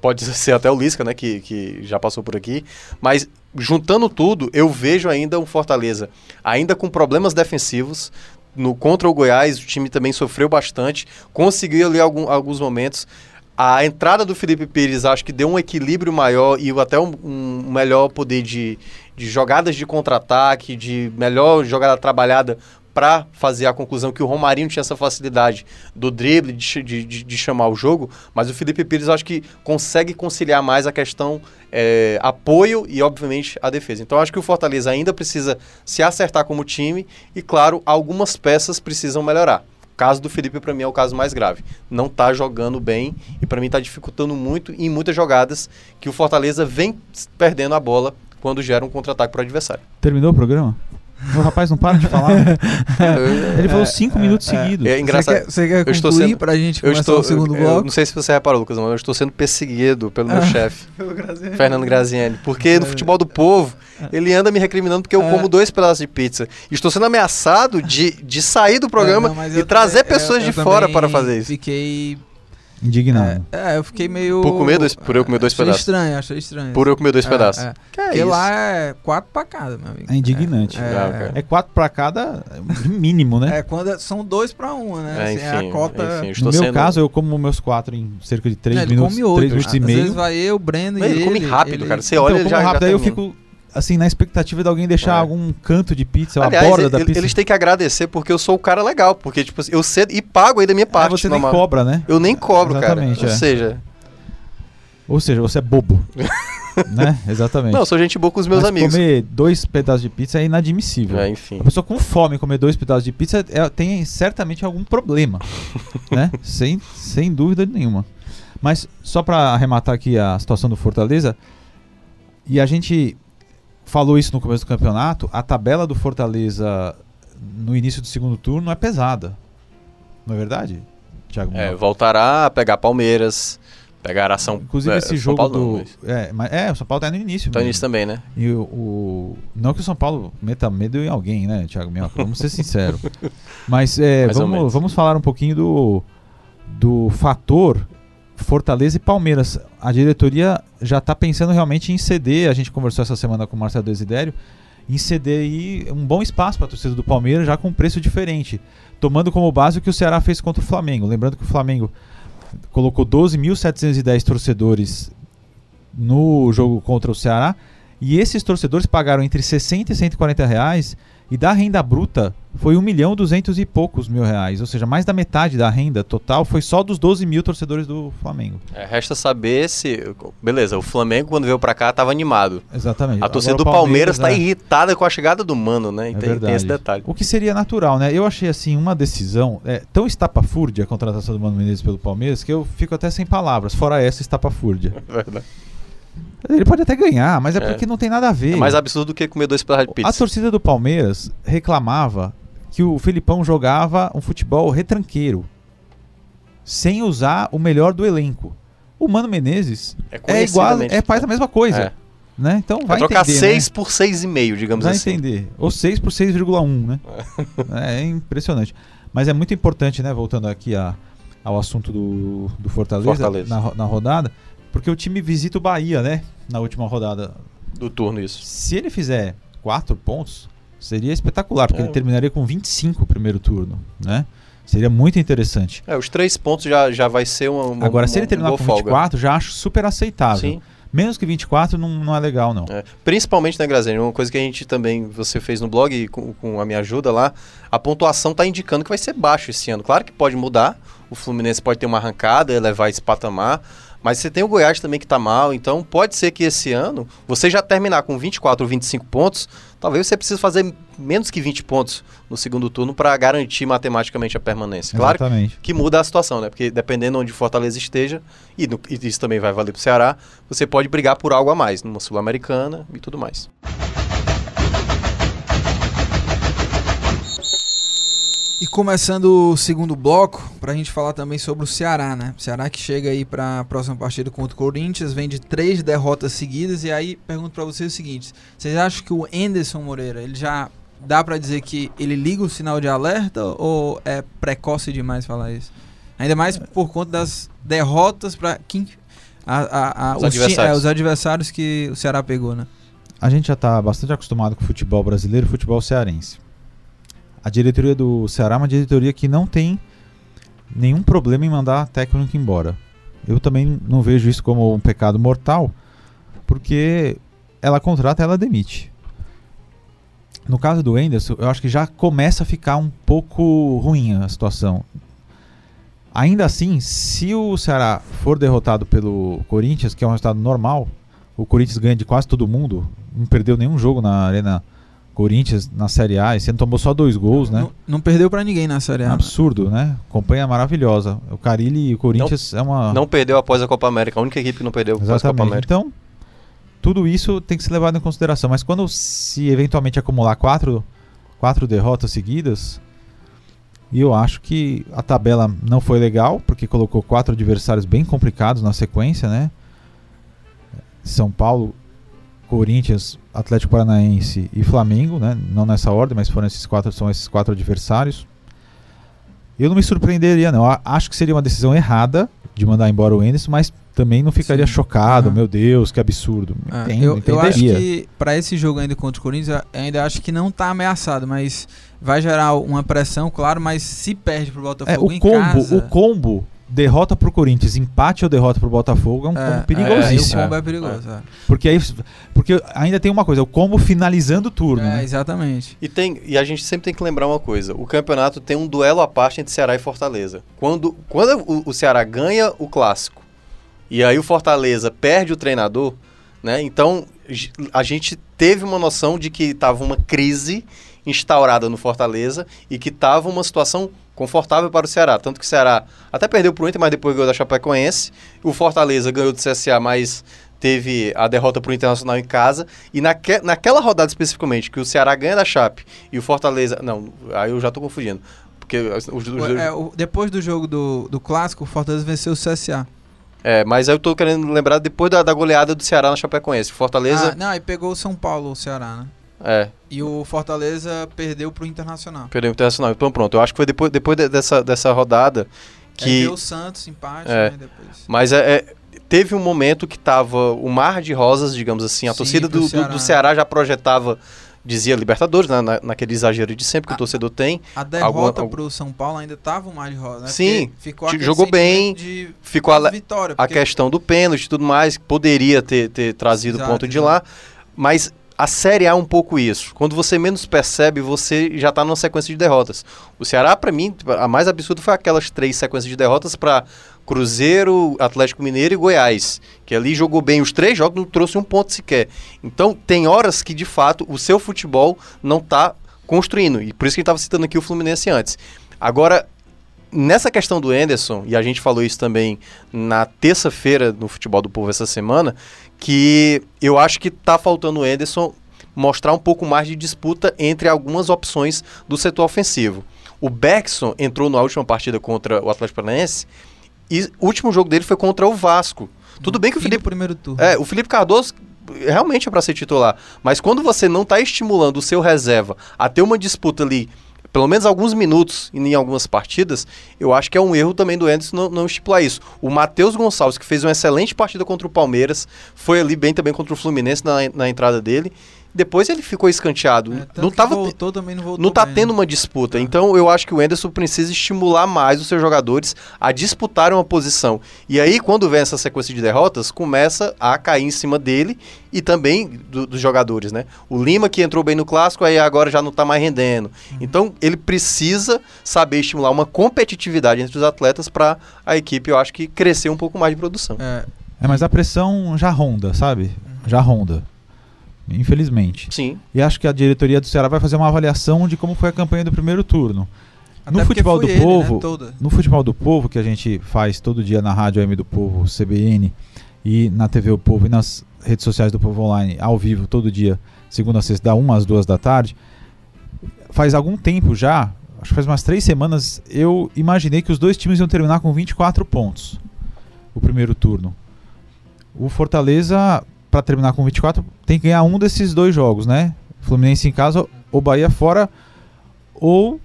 Pode ser até o Lisca, né, que, que já passou por aqui. Mas juntando tudo, eu vejo ainda um Fortaleza ainda com problemas defensivos. No contra o Goiás, o time também sofreu bastante, conseguiu ali algum- alguns momentos. A entrada do Felipe Pires acho que deu um equilíbrio maior e até um, um melhor poder de, de jogadas de contra-ataque, de melhor jogada trabalhada para fazer a conclusão que o Romarinho tinha essa facilidade do drible, de, de, de- chamar o jogo, mas o Felipe Pires acho que consegue conciliar mais a questão é, apoio e, obviamente, a defesa. Então acho que o Fortaleza ainda precisa se acertar como time e, claro, algumas peças precisam melhorar. O caso do Felipe, para mim, é o caso mais grave. Não tá jogando bem e, para mim, tá dificultando muito em muitas jogadas que o Fortaleza vem perdendo a bola quando gera um contra-ataque para o adversário. Terminou o programa? O rapaz não para de falar. Ele falou cinco minutos seguidos. É engraçado. Você quer, você quer Eu estou concluir sendo- pra gente Eu começar estou, o segundo eu- eu bloco? não sei se você reparou, Lucas, mas eu estou sendo perseguido pelo meu Ah. chefe, Fernando Graziani. Porque no futebol do povo, ele anda me recriminando porque eu como dois pedaços de pizza. E estou sendo ameaçado de, de sair do programa É, não, mas e eu trazer pessoas eu- de eu fora para fazer isso. Fiquei. Indignado. É, é, eu fiquei meio. Por comer dois- por eu comer dois achei pedaços. estranho, achei estranho. Por eu comer dois É, pedaços. é. Que é Porque isso? lá é quatro pra cada, meu amigo. É indignante. É, cara. É quatro pra cada, mínimo, né? é, quando é- são dois pra um, né? É, Assim, enfim, a cota. enfim, No meu sendo... caso, eu como meus quatro em cerca de três ele minutos, come oito. três minutos e Às meio. vezes vai eu, o Breno Ele e ele. come rápido, ele- cara. Você Então, olha, eu ele como já, já rápido, aí eu fico assim na expectativa de alguém deixar É. algum canto de pizza, ou Aliás, a borda ele- da pizza. eles têm que agradecer porque eu sou o cara legal. Porque, tipo, eu cedo e pago aí da minha Ah, parte. você nem cobra, né? Eu nem cobro, Exatamente, cara. Ou é. seja, Ou seja, você é bobo. né? Exatamente. Não, eu sou gente boa com os meus Mas amigos. comer dois pedaços de pizza é inadmissível. É, enfim. A pessoa com fome comer dois pedaços de pizza é- tem certamente algum problema, né? Sem, sem dúvida nenhuma. Mas só para arrematar aqui a situação do Fortaleza, e a gente falou isso no começo do campeonato, a tabela do Fortaleza no início do segundo turno é pesada. Não é verdade, Thiago? É, voltará a pegar Palmeiras, pegará São Inclusive é, esse São jogo Paulo do. não, é, mas, é, o São Paulo tá no início. Tá mesmo. nisso também, né? E o, o- Não que o São Paulo meta medo em alguém, né, Thiago Minhoca? Vamos ser sinceros. Mas é, vamos, vamos falar um pouquinho do, do fator Fortaleza e Palmeiras. A diretoria já está pensando realmente em ceder. A gente conversou essa semana com o Marcelo Desidério. Em ceder aí um bom espaço para a torcida do Palmeiras, já com um preço diferente. Tomando como base o que o Ceará fez contra o Flamengo. Lembrando que o Flamengo colocou 12.710 torcedores no jogo contra o Ceará. E esses torcedores pagaram entre 60 e 140 reais. E da renda bruta foi 1 milhão 200 e poucos mil reais. Ou seja, mais da metade da renda total foi só dos 12 mil torcedores do Flamengo. É, resta saber se. Beleza, o Flamengo, quando veio pra cá, tava animado. Exatamente. A torcida Agora do Palmeiras tá é, irritada com a chegada do Mano, né? E é tem, tem esse detalhe. O que seria natural, né? Eu achei assim uma decisão é, tão estapafúrdia a contratação do Mano Menezes pelo Palmeiras que eu fico até sem palavras. Fora essa estapafúrdia. Verdade. Ele pode até ganhar, mas é, É. porque não tem nada a ver. É mais absurdo do que comer dois pedaços de A pizza. torcida do Palmeiras reclamava que o Filipão jogava um futebol retranqueiro, sem usar o melhor do elenco. O Mano Menezes é igual, conhecidamente. é faz a mesma coisa, É. né? Então vai, Vai trocar entender, 6 né? por 6,5, digamos Vai assim. entender. Ou 6 por 6,1, né? é impressionante. Mas é muito importante, né? Voltando aqui a- ao assunto do, do Fortaleza, Fortaleza. Na, na rodada, porque o time visita o Bahia, né? Na última rodada Do turno, isso. se ele fizer 4 pontos, seria espetacular, porque É. ele terminaria com 25 o primeiro turno, né? Seria muito interessante. É, os três pontos já, já vai ser uma. uma Agora, se ele terminar com folga. 24, já acho super aceitável. Sim. Menos que 24 não, não é legal, não. É, principalmente, né, Graziani? Uma coisa que a gente também, você fez no blog com, com a minha ajuda lá, a pontuação tá indicando que vai ser baixo esse ano. Claro que pode mudar, o Fluminense pode ter uma arrancada, elevar esse patamar, mas você tem o Goiás também que tá mal, então pode ser que esse ano, você já terminar com 24 ou 25 pontos, talvez você precise fazer menos que 20 pontos no segundo turno para garantir matematicamente a permanência. Claro Exatamente. que muda a situação, né? Porque dependendo onde Fortaleza esteja, e, no- e isso também vai valer pro Ceará, você pode brigar por algo a mais, numa Sul-Americana e tudo mais. E começando o segundo bloco, pra gente falar também sobre o Ceará, né? O Ceará que chega aí pra próxima partida contra o Corinthians, vem de três derrotas seguidas, e aí pergunto pra vocês o seguinte: vocês acham que o Enderson Moreira, ele já dá pra dizer que ele liga o sinal de alerta ou é precoce demais falar isso? Ainda mais por conta das derrotas pra quem. A, a- a- Os ti- adversários. é, os adversários que o Ceará pegou, né? A gente já está bastante acostumado com o futebol brasileiro e futebol cearense. A diretoria do Ceará é uma diretoria que não tem nenhum problema em mandar técnico embora. Eu também não vejo isso como um pecado mortal, porque ela contrata, ela demite. No caso do Enderson, eu acho que já começa a ficar um pouco ruim a situação. Ainda assim, se o Ceará for derrotado pelo Corinthians, que é um resultado normal, o Corinthians ganha de quase todo mundo, não perdeu nenhum jogo na Arena Corinthians na Série A, esse ano tomou só dois gols, né? Não, não perdeu pra ninguém na Série A. né? absurdo, né? Campanha maravilhosa. O Carilli e o Corinthians é uma. Não perdeu após a Copa América, a única equipe que não perdeu após a Copa. América. Então, tudo isso tem que ser levado em consideração. Mas quando se eventualmente acumular quatro, quatro derrotas seguidas, e eu acho que a tabela não foi legal, porque colocou quatro adversários bem complicados na sequência, né? São Paulo, Corinthians, Atlético Paranaense e Flamengo, né? Não nessa ordem, mas foram esses quatro, são esses quatro adversários. Eu não me surpreenderia, não. Acho que seria uma decisão errada de mandar embora o Enderson, mas também não ficaria Sim. chocado. Aham. Meu Deus, que absurdo. É, Entendo, eu, eu acho que pra esse jogo ainda contra o Corinthians, eu ainda acho que não tá ameaçado, mas vai gerar uma pressão, claro, mas se perde pro É, Botafogo o em combo, casa... o combo derrota pro Corinthians, empate ou derrota pro Botafogo é um é, combo é, perigosíssimo. aí o combo é perigoso, é. Porque aí porque ainda tem uma coisa, o combo finalizando o turno, É, né? exatamente. E, tem, e a gente sempre tem que lembrar uma coisa: o campeonato tem um duelo à parte entre Ceará e Fortaleza. Quando, quando o, o Ceará ganha o clássico, e aí o Fortaleza perde o treinador, né? Então a gente teve uma noção de que estava uma crise instaurada no Fortaleza e que estava uma situação confortável para o Ceará. Tanto que o Ceará até perdeu para o Inter, mas depois ganhou da Chapecoense. O Fortaleza ganhou do CSA, mas teve a derrota para o Internacional em casa. E naque, naquela rodada especificamente, que o Ceará ganha da Chape e o Fortaleza... Não, aí eu já estou confundindo. Porque os, os, é, o, depois do jogo do, do Clássico, o Fortaleza venceu o CSA. É, mas aí eu tô querendo lembrar depois da, da goleada do Ceará na Chapecoense. Fortaleza. Ah, não, aí pegou o São Paulo, o Ceará, né? É. E o Fortaleza perdeu pro Internacional. Perdeu pro Internacional. Então pronto, eu acho que foi depois, depois de, dessa, dessa rodada que. É, o Santos, empate, é. né, depois. Mas é, é, teve um momento que tava o mar de rosas, digamos assim. A Sim, torcida do Ceará. Do, do Ceará já projetava dizia Libertadores, né, na, naquele exagero de sempre que a, o torcedor tem. A derrota alguma, pro São Paulo ainda tava mais de rosa, né? Sim, ficou jogou bem, de ficou a, vitória, a questão do pênalti e tudo mais, poderia ter, ter trazido o ponto de lá, mas a Série A é um pouco isso. Quando você menos percebe, você já está numa sequência de derrotas. O Ceará, para mim, a mais absurda foi aquelas três sequências de derrotas para Cruzeiro, Atlético Mineiro e Goiás, que ali jogou bem os três jogos, não trouxe um ponto sequer. Então, tem horas que, de fato, o seu futebol não está construindo. E por isso que a gente estava citando aqui o Fluminense antes. Agora, nessa questão do Enderson, e a gente falou isso também na terça-feira no Futebol do Povo essa semana, que eu acho que está faltando o Enderson mostrar um pouco mais de disputa entre algumas opções do setor ofensivo. O Beckson entrou na última partida contra o Atlético Paranaense e o último jogo dele foi contra o Vasco. Tudo bem que o Felipe primeiro turno. É, o Felipe Cardoso realmente é para ser titular, mas quando você não está estimulando o seu reserva a ter uma disputa ali pelo menos alguns minutos em algumas partidas, eu acho que é um erro também do Anderson não, não estipular isso. O Matheus Gonçalves, que fez uma excelente partida contra o Palmeiras, foi ali bem também contra o Fluminense na, na entrada dele depois ele ficou escanteado. É, não tava voltou, também não voltou Não tá bem, tendo né? uma disputa. É. Então eu acho que o Enderson precisa estimular mais os seus jogadores a disputarem uma posição. E aí quando vem essa sequência de derrotas, começa a cair em cima dele e também do, dos jogadores, né? O Lima que entrou bem no clássico aí agora já não tá mais rendendo. Uhum. Então ele precisa saber estimular uma competitividade entre os atletas para a equipe, eu acho que crescer um pouco mais de produção. É, é mas a pressão já ronda, sabe? Uhum. Já ronda infelizmente. Sim. E acho que a diretoria do Ceará vai fazer uma avaliação de como foi a campanha do primeiro turno. Até no futebol do ele, povo, né, no futebol do povo que a gente faz todo dia na rádio AM do Povo, CBN e na TV o Povo e nas redes sociais do Povo Online, ao vivo todo dia, segunda a sexta, da uma às duas da tarde. Faz algum tempo já, acho que faz umas três semanas, eu imaginei que os dois times iam terminar com 24 pontos. O primeiro turno. O Fortaleza para terminar com 24, tem que ganhar um desses dois jogos, né? Fluminense em casa ou Bahia fora ou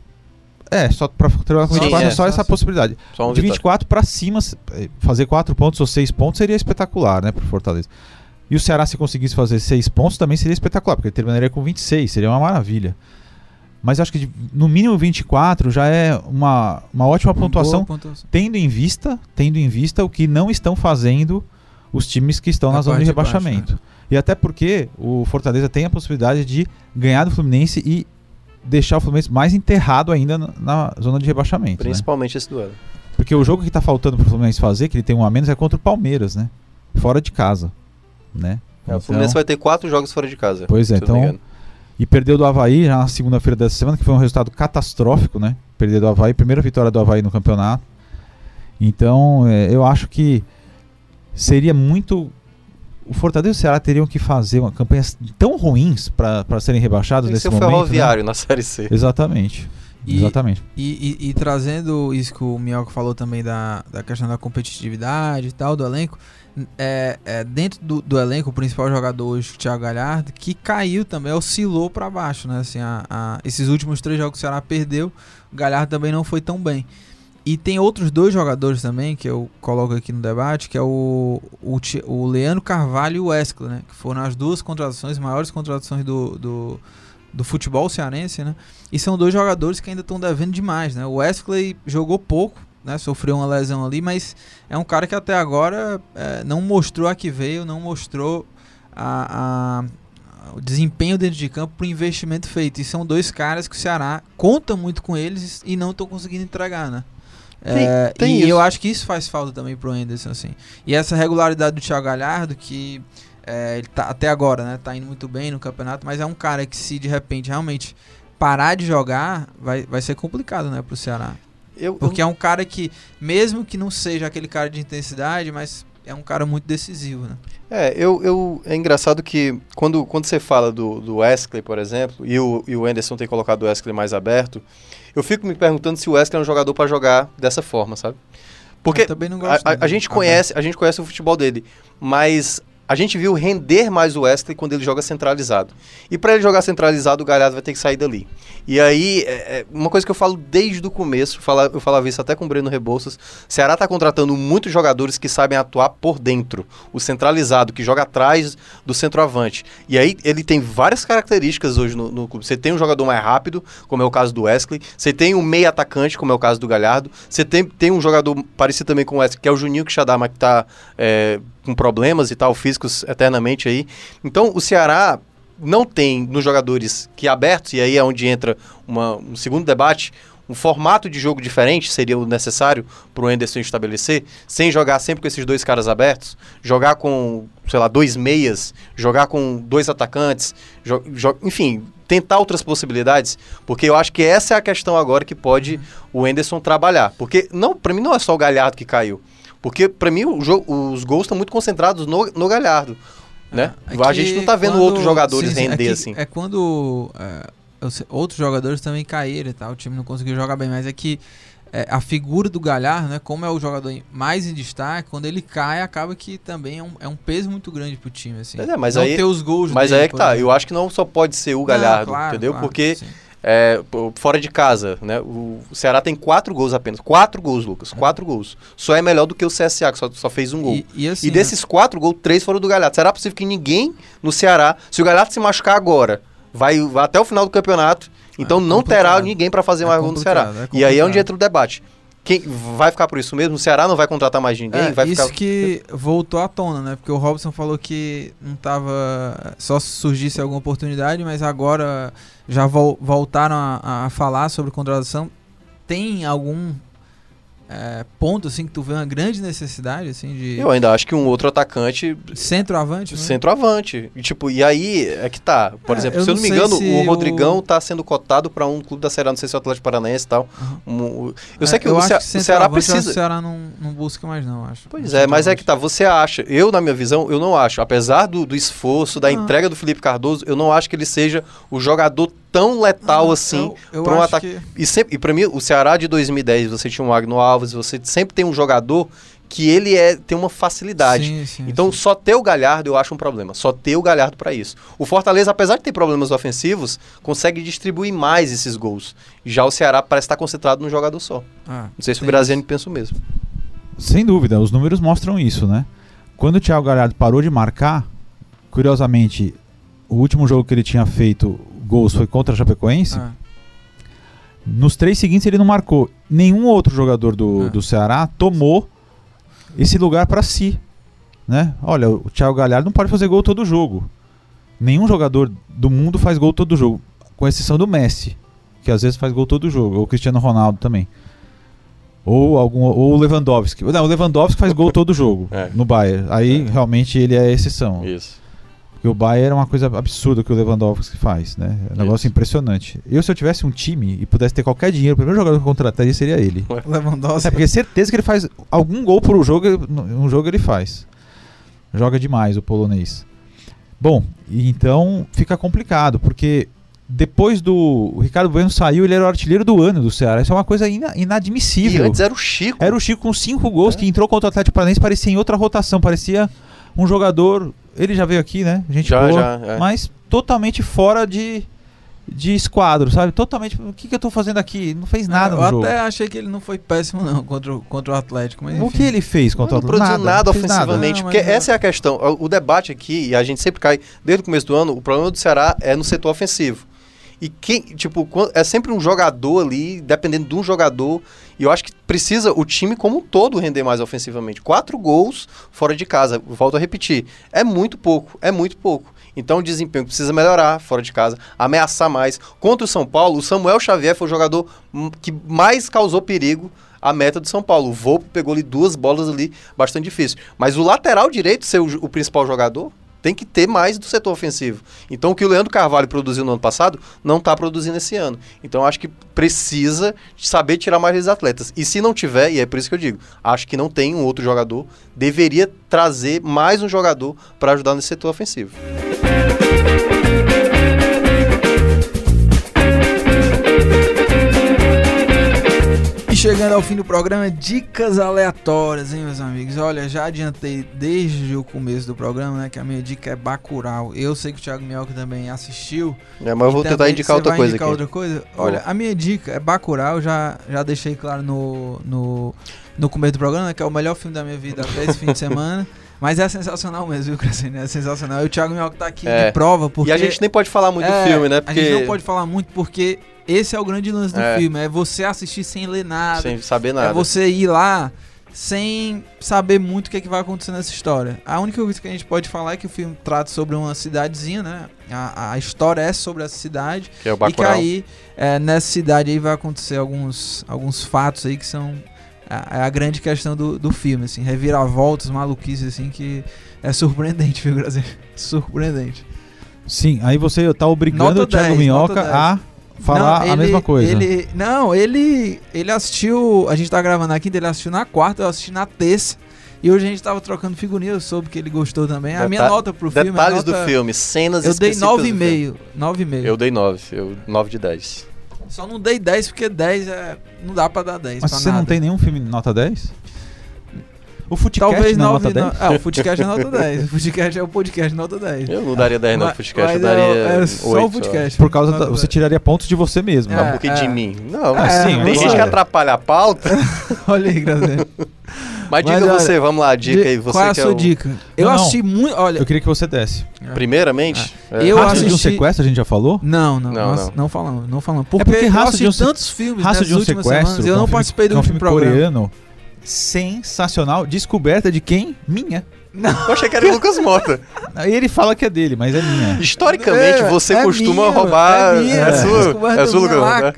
é, só para terminar com 24 Sim, é, só essa possibilidade. Só um de 24 para cima, é, fazer 4 pontos ou 6 pontos seria espetacular, né, pro Fortaleza. E o Ceará se conseguisse fazer 6 pontos também seria espetacular, porque ele terminaria com 26, seria uma maravilha. Mas acho que de, no mínimo 24 já é uma, uma ótima pontuação, pontuação, tendo em vista, tendo em vista o que não estão fazendo os times que estão na, na zona de rebaixamento. Baixo, né? E até porque o Fortaleza tem a possibilidade de ganhar do Fluminense e deixar o Fluminense mais enterrado ainda na, na zona de rebaixamento. Né? Principalmente né? esse duelo. Porque o jogo que está faltando para o Fluminense fazer, que ele tem um a menos, é contra o Palmeiras, né? Fora de casa, né? É, então, o Fluminense vai ter quatro jogos fora de casa. Pois é, então... E perdeu do Havaí já na segunda-feira dessa semana, que foi um resultado catastrófico, né? Perder do Havaí, primeira vitória do Havaí no campeonato. Então, é, eu acho que seria muito. O Fortaleza e o Ceará teriam que fazer uma campanhas tão ruins para serem rebaixados Tem nesse momento. Tem ferroviário né? na Série C. Exatamente. E, Exatamente. E, e, e, trazendo isso que o Mioca falou também da, da questão da competitividade e tal, do elenco, é, é dentro do, do, elenco, o principal jogador hoje, o Thiago Galhardo, que caiu também, oscilou para baixo, né? Assim, a, a, esses últimos três jogos que o Ceará perdeu, o Galhardo também não foi tão bem. E tem outros dois jogadores também que eu coloco aqui no debate, que é o, o, o Leandro Carvalho e o Wesley, né? Que foram as duas contratações, maiores contratações do, do, do futebol cearense, né? E são dois jogadores que ainda estão devendo demais, né? O Wesley jogou pouco, né? Sofreu uma lesão ali, mas é um cara que até agora é, não mostrou a que veio, não mostrou a, a, o desempenho dentro de campo para o investimento feito. E são dois caras que o Ceará conta muito com eles e não estão conseguindo entregar, né? Tem, é, tem e isso. eu acho que isso faz falta também pro Anderson, assim. E essa regularidade do Thiago Galhardo, que é, ele tá até agora, né? Tá indo muito bem no campeonato, mas é um cara que se de repente realmente parar de jogar, vai, vai ser complicado, né, pro Ceará. Eu, Porque eu... é um cara que, mesmo que não seja aquele cara de intensidade, mas é um cara muito decisivo, né? É, eu, eu, é engraçado que quando, quando você fala do, do Wesley, por exemplo, e o, e o Anderson tem colocado o Wesley mais aberto, eu fico me perguntando se o Wesley é um jogador para jogar dessa forma, sabe? Porque a, a, a, gente conhece, a gente conhece o futebol dele, mas a gente viu render mais o Wesley quando ele joga centralizado. E para ele jogar centralizado, o Galhardo vai ter que sair dali. E aí, é, é, uma coisa que eu falo desde o começo, fala, eu falava isso até com o Breno Rebouças, Ceará está contratando muitos jogadores que sabem atuar por dentro. O centralizado, que joga atrás do centroavante. E aí, ele tem várias características hoje no, no clube. Você tem um jogador mais rápido, como é o caso do Wesley. Você tem um meio atacante, como é o caso do Galhardo. Você tem, tem um jogador parecido também com o Wesley, que é o Juninho Quixadama, que está é, com problemas e tal, físicos eternamente aí. Então, o Ceará não tem nos jogadores que abertos, e aí é onde entra uma, um segundo debate, um formato de jogo diferente seria o necessário para o Anderson estabelecer, sem jogar sempre com esses dois caras abertos, jogar com, sei lá, dois meias, jogar com dois atacantes, enfim, tentar outras possibilidades, porque eu acho que essa é a questão agora que pode o Anderson trabalhar, porque não, para mim não é só o Galhardo que caiu. Porque, para mim, jogo, os gols estão muito concentrados no, no Galhardo. Né? É a gente não tá vendo quando, outros jogadores sim, sim, render é que, assim. É quando é, outros jogadores também caíram e tal, o time não conseguiu jogar bem, mas é que é, a figura do Galhardo, né, como é o jogador mais em destaque, quando ele cai, acaba que também é um, é um peso muito grande pro time. Assim. É, mas não aí, ter os gols Mas dele, aí é que tá, exemplo. eu acho que não só pode ser o Galhardo, não, claro, entendeu? Claro, Porque sim é, fora de casa, né? O, Ceará tem quatro gols apenas. Quatro gols, Lucas. É. Quatro gols. Só é melhor do que o CSA, que só, só fez um gol. E, e, assim, e desses né? quatro gols, três foram do Galhardo. Será possível que ninguém no Ceará, se o Galhardo se machucar agora, vai, vai até o final do campeonato, então é não terá ninguém para fazer é mais gol no Ceará. É e aí é onde entra o debate. Quem vai ficar por isso mesmo? O Ceará não vai contratar mais ninguém? É, vai isso ficar... que voltou à tona, né? Porque o Robson falou que não tava. Só se surgisse alguma oportunidade, mas agora já vol voltaram a, a falar sobre contratação. Tem algum é, ponto assim que tu vê uma grande necessidade assim de eu ainda acho que um outro atacante centroavante né? centroavante e tipo e aí é que tá por é, exemplo se eu não me engano o Rodrigão o... tá sendo cotado para um clube da Ceará não sei se é o Atlético Paranaense e tal uhum. um, eu é, sei que, eu o, Ce que o Ceará precisa o Ceará não, não busca mais não acho pois é mas é que tá você acha eu na minha visão eu não acho apesar do, do esforço da entrega do Felipe Cardoso eu não acho que ele seja o jogador tão letal ah, assim para um ataque. Que... E, sempre, e para mim, o Ceará de 2010, você tinha um Agno Alves, você sempre tem um jogador que ele é tem uma facilidade. Sim, sim, então, sim. só ter o Galhardo eu acho um problema. Só ter o Galhardo para isso. O Fortaleza, apesar de ter problemas ofensivos, consegue distribuir mais esses gols. Já o Ceará parece estar concentrado num jogador só. Ah, Não sei se o Graziani pensa o mesmo. Sem dúvida, os números mostram isso, né? Quando o Thiago Galhardo parou de marcar, curiosamente, o último jogo que ele tinha feito gols foi contra a Chapecoense. Ah. Nos três seguintes ele não marcou. Nenhum outro jogador do, ah. do Ceará tomou esse lugar para si. Né? Olha, o Thiago Galhardo não pode fazer gol todo jogo. Nenhum jogador do mundo faz gol todo jogo, com exceção do Messi, que às vezes faz gol todo jogo, ou o Cristiano Ronaldo também. Ou algum ou o Lewandowski. Não, o Lewandowski faz gol todo jogo é. no Bayern. Aí é. realmente ele é a exceção. Isso. Porque o Bayern é uma coisa absurda que o Lewandowski faz, né? É um negócio impressionante. Eu, se eu tivesse um time e pudesse ter qualquer dinheiro, o primeiro jogador que eu contrataria seria ele. Lewandowski. É, porque certeza que ele faz algum gol por um jogo, um jogo ele faz. Joga demais o polonês. Bom, então fica complicado, porque depois do o Ricardo Bueno saiu, ele era o artilheiro do ano do Ceará. Isso é uma coisa ina, inadmissível. E antes era o Chico. Era o Chico com cinco gols, é. que entrou contra o Atlético Paranaense, parecia em outra rotação, parecia um jogador. Ele já veio aqui, né? Gente já, boa, já, é. mas totalmente fora de, de esquadro, sabe? Totalmente. O que, que eu tô fazendo aqui? Não fez nada é, no eu jogo. até achei que ele não foi péssimo, não, contra o, contra o Atlético. Mas, o que ele fez contra não, o Atlético? Não produziu nada, nada ofensivamente. Nada. porque não, essa é a questão. O, o debate aqui, e a gente sempre cai, desde o começo do ano, o problema do Ceará é no setor ofensivo. E quem, tipo, é sempre um jogador ali, dependendo de um jogador. E eu acho que precisa o time como um todo render mais ofensivamente. Quatro gols fora de casa, volto a repetir. É muito pouco, é muito pouco. Então o desempenho precisa melhorar fora de casa, ameaçar mais. Contra o São Paulo, o Samuel Xavier foi o jogador que mais causou perigo a meta do São Paulo. O Volpe pegou ali duas bolas ali bastante difícil. Mas o lateral direito ser o, o principal jogador, tem que ter mais do setor ofensivo. Então, o que o Leandro Carvalho produziu no ano passado, não está produzindo esse ano. Então, acho que precisa saber tirar mais esses atletas. E se não tiver, e é por isso que eu digo, acho que não tem um outro jogador, deveria trazer mais um jogador para ajudar nesse setor ofensivo. Chegando ao fim do programa, dicas aleatórias, hein, meus amigos? Olha, já adiantei desde o começo do programa, né, que a minha dica é Bacurau. Eu sei que o Thiago Mioca também assistiu. É, mas eu vou tentar indicar outra coisa indicar aqui. outra coisa? Olha, a minha dica é Bacurau, já, já deixei claro no, no, no começo do programa, né, que é o melhor filme da minha vida até esse fim de semana. Mas é sensacional mesmo, viu, Crescendo? É sensacional. E o Thiago Mioca tá aqui é. de prova porque... E a gente nem pode falar muito é, do filme, né? Porque... A gente não pode falar muito porque esse é o grande lance do é. filme, é você assistir sem ler nada. Sem saber nada. É você ir lá sem saber muito o que, é que vai acontecer nessa história. A única coisa que a gente pode falar é que o filme trata sobre uma cidadezinha, né? A, a história é sobre essa cidade. Que é o Bacurau. E que aí, é, nessa cidade aí vai acontecer alguns, alguns fatos aí que são a, é a grande questão do, do filme, assim. Reviravoltas, maluquices, assim, que é surpreendente, viu, Brasil? Surpreendente. Sim, aí você tá obrigando nota o Thiago 10, Minhoca a falar não, ele, a mesma coisa. Ele, não, ele, ele assistiu. A gente tá gravando aqui, ele assistiu na quarta, eu assisti na terça. E hoje a gente tava trocando figurinha, eu soube que ele gostou também. Deta a minha nota pro filme. Detalhes nota, do filme, cenas Eu dei 9,5. 9,5. Eu dei 9, eu 9 de 10. Só não dei 10 porque 10 é. Não dá pra dar 10. Mas você nada. não tem nenhum filme nota 10? O Footcast Talvez não é nota 10? Ah, o Footcast é nota 10. O Footcast é o podcast nota 10. Eu não daria 10 não, o Footcast, eu daria é, é só 8, o Footcast. Por causa da, você tiraria pontos de você mesmo. É, né? porque é. de mim. Não, é, sim, tem gente que atrapalha a pauta. Olha aí, Grazi. Mas diga Mas, você, vamos lá, dica aí. Você qual é a sua o... dica? Eu não, assisti muito. Olha. Eu queria que você desse. Primeiramente, é. eu raça assisti... de um sequestro, a gente já falou? Não, não, não, não. não falamos, não falamos. Porque, é porque raça de um tantos filmes raça de um sequestro, semanas, eu não participei do um filme programa. coreano sensacional. Descoberta de quem? Minha. Não. Eu achei que era o Lucas Mota. Ele fala que é dele, mas é minha. Historicamente, é, você é costuma minha, roubar. É, minha, é sua, é sua Lucas. Né?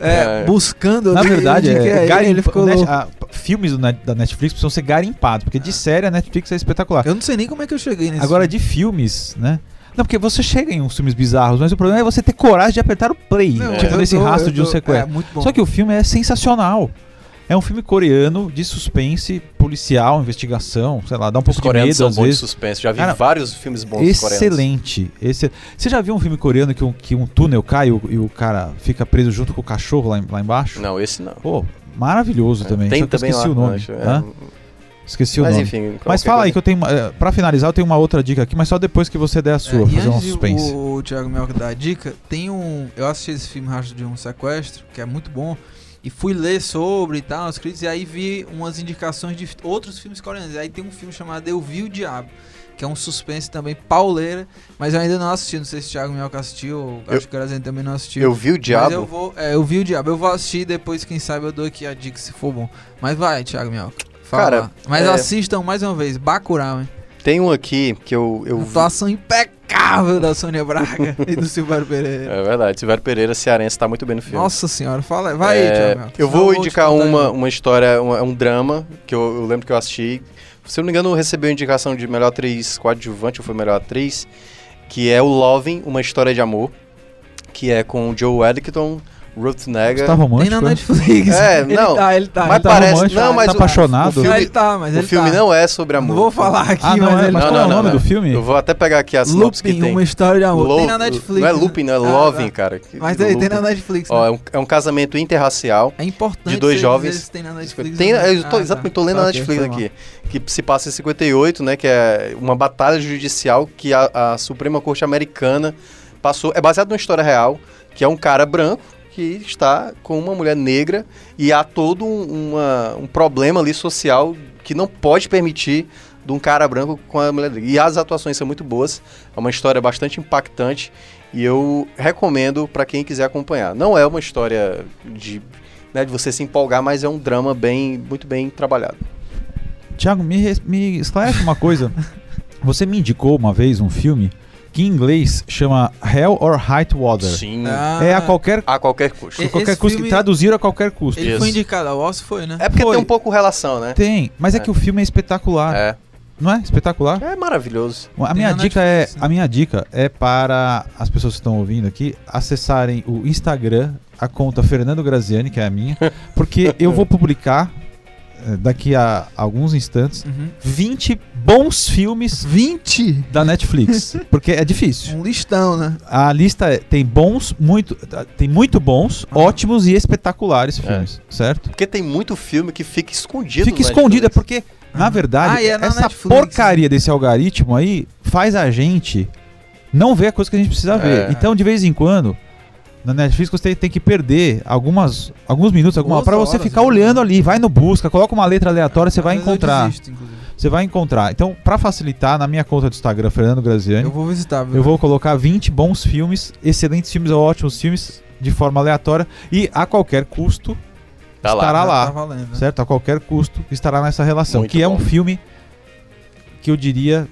É, buscando. Na verdade, é, é garimpa, ele ficou net, a, filmes da Netflix precisam ser garimpados, porque de série a Netflix é espetacular. Eu não sei nem como é que eu cheguei nesse Agora, filme. de filmes, né? Não, porque você chega em uns filmes bizarros, mas o problema é você ter coragem de apertar o play, não, tipo nesse tô, rastro de um sequestro. É, Só que o filme é sensacional. É um filme coreano de suspense, policial, investigação, sei lá, dá um pouco de medo são às vezes. de suspense, já vi Cara, vários filmes bons excelente, coreanos. Excelente. Você já viu um filme coreano que um, que um túnel cai e o, e o cara fica preso junto com o cachorro lá, lá embaixo? Não, esse não. Pô, maravilhoso é, também. Tem também esqueci lá, o nome. Acho, é... Esqueci o mas, nome. Enfim, mas fala coisa. aí que eu tenho. É, pra finalizar, eu tenho uma outra dica aqui, mas só depois que você der a sua, é, fazer um suspense. O, o Thiago Melca dá a dica. Tem um. Eu assisti esse filme Rastro de um Sequestro, que é muito bom. E fui ler sobre e tal, os críticos, e aí vi umas indicações de outros filmes coreanos. E aí tem um filme chamado Eu Vi o Diabo, que é um suspense também pauleira, mas eu ainda não assisti. Não sei se o Thiago Minhoca assistiu, eu, acho que o Graziano também não assistiu. Eu vi o Diabo? eu, vou, é, eu vi o Diabo. Eu vou assistir depois, quem sabe eu dou aqui a dica se for bom. Mas vai, Thiago Minhoca. Fala. Cara, mas é... assistam mais uma vez, Bacurau, hein? Tem um aqui que eu. eu Atuação impecável da Sônia Braga e do Silvério Pereira. É verdade, Silvério Pereira, cearense, tá muito bem no filme. Nossa senhora, fala vai é, aí, Thiago. Eu vou indicar uma, uma história, um, um drama, que eu, eu, lembro que eu assisti. Se eu não me engano, recebeu indicação de melhor atriz coadjuvante, ou foi melhor atriz, que é o Loving, uma história de amor, que é com o Joe Edgerton, Ruth Nega. Tá romântico? Tem na Netflix. É, ele não. Tá, ele tá. Mas ele tá parece. Romântico, não, mas tá apaixonado. O filme, não, ele tá, mas o ele filme tá. não é sobre amor. Não vou falar aqui, ah, não, mas é, ele mas tá. qual é o nome do filme? Eu vou até pegar aqui a sinopse Looping, que tem. uma história de amor. Lo tem na Netflix. Não é Looping, não é ah, Loving, tá. cara. Mas aí, tem na Netflix. Ó, é um, é um casamento interracial. É importante. De dois jovens. Tem na Netflix. Tem, né? eu tô, ah, exatamente, tá. tô lendo tá, na okay, Netflix aqui. Que se passa em 58, né? Que é uma batalha judicial que a, a Suprema Corte Americana passou. É baseado numa história real, que é um cara branco que está com uma mulher negra e há todo um, uma, um problema ali social que não pode permitir de um cara branco com a mulher negra. E as atuações são muito boas, é uma história bastante impactante e eu recomendo para quem quiser acompanhar. Não é uma história de, né, de você se empolgar, mas é um drama bem, muito bem trabalhado. Tiago, me, me esclarece uma coisa. Você me indicou uma vez um filme que em inglês chama Hell or High Water. Sim. Ah, É a qualquer, A qualquer custo. E- a qualquer custo, filme- traduzir a qualquer custo. Ele Isso. foi indicado ao Oscar, foi, né? É porque Foi. tem um pouco relação, né? Tem, mas é, É. que o filme é espetacular, É. não é? Espetacular. É maravilhoso. A Tem minha na dica é, Netflix, né? a minha dica é para as pessoas que estão ouvindo aqui acessarem o Instagram, a conta Fernando Graziani, que é a minha, porque eu vou publicar eh, daqui a alguns instantes Uhum. 20 bons filmes 20? da Netflix, porque é difícil. Um listão, né? A lista é- tem bons, muito, tem muito bons, Ah. ótimos e espetaculares É. filmes, certo? Porque tem muito filme que fica escondido. Fica escondido, é porque, na verdade, Ah, é na essa Netflix, porcaria desse algoritmo aí faz a gente não ver a coisa que a gente precisa É. ver. Então, de vez em quando, na Netflix você tem que perder algumas, alguns minutos, alguma para você ficar né? olhando ali, vai no busca, coloca uma letra aleatória, você vai encontrar. desisto, inclusive. Você vai encontrar. Então, para facilitar, na minha conta do Instagram, Fernando Graziani, Eu vou visitar, viu? eu vou colocar 20 bons filmes, excelentes filmes ou ótimos filmes, de forma aleatória e a qualquer custo Tá lá. estará Já lá. Tá valendo, né? certo? A qualquer custo estará nessa relação. Muito que é um bom. filme que eu diria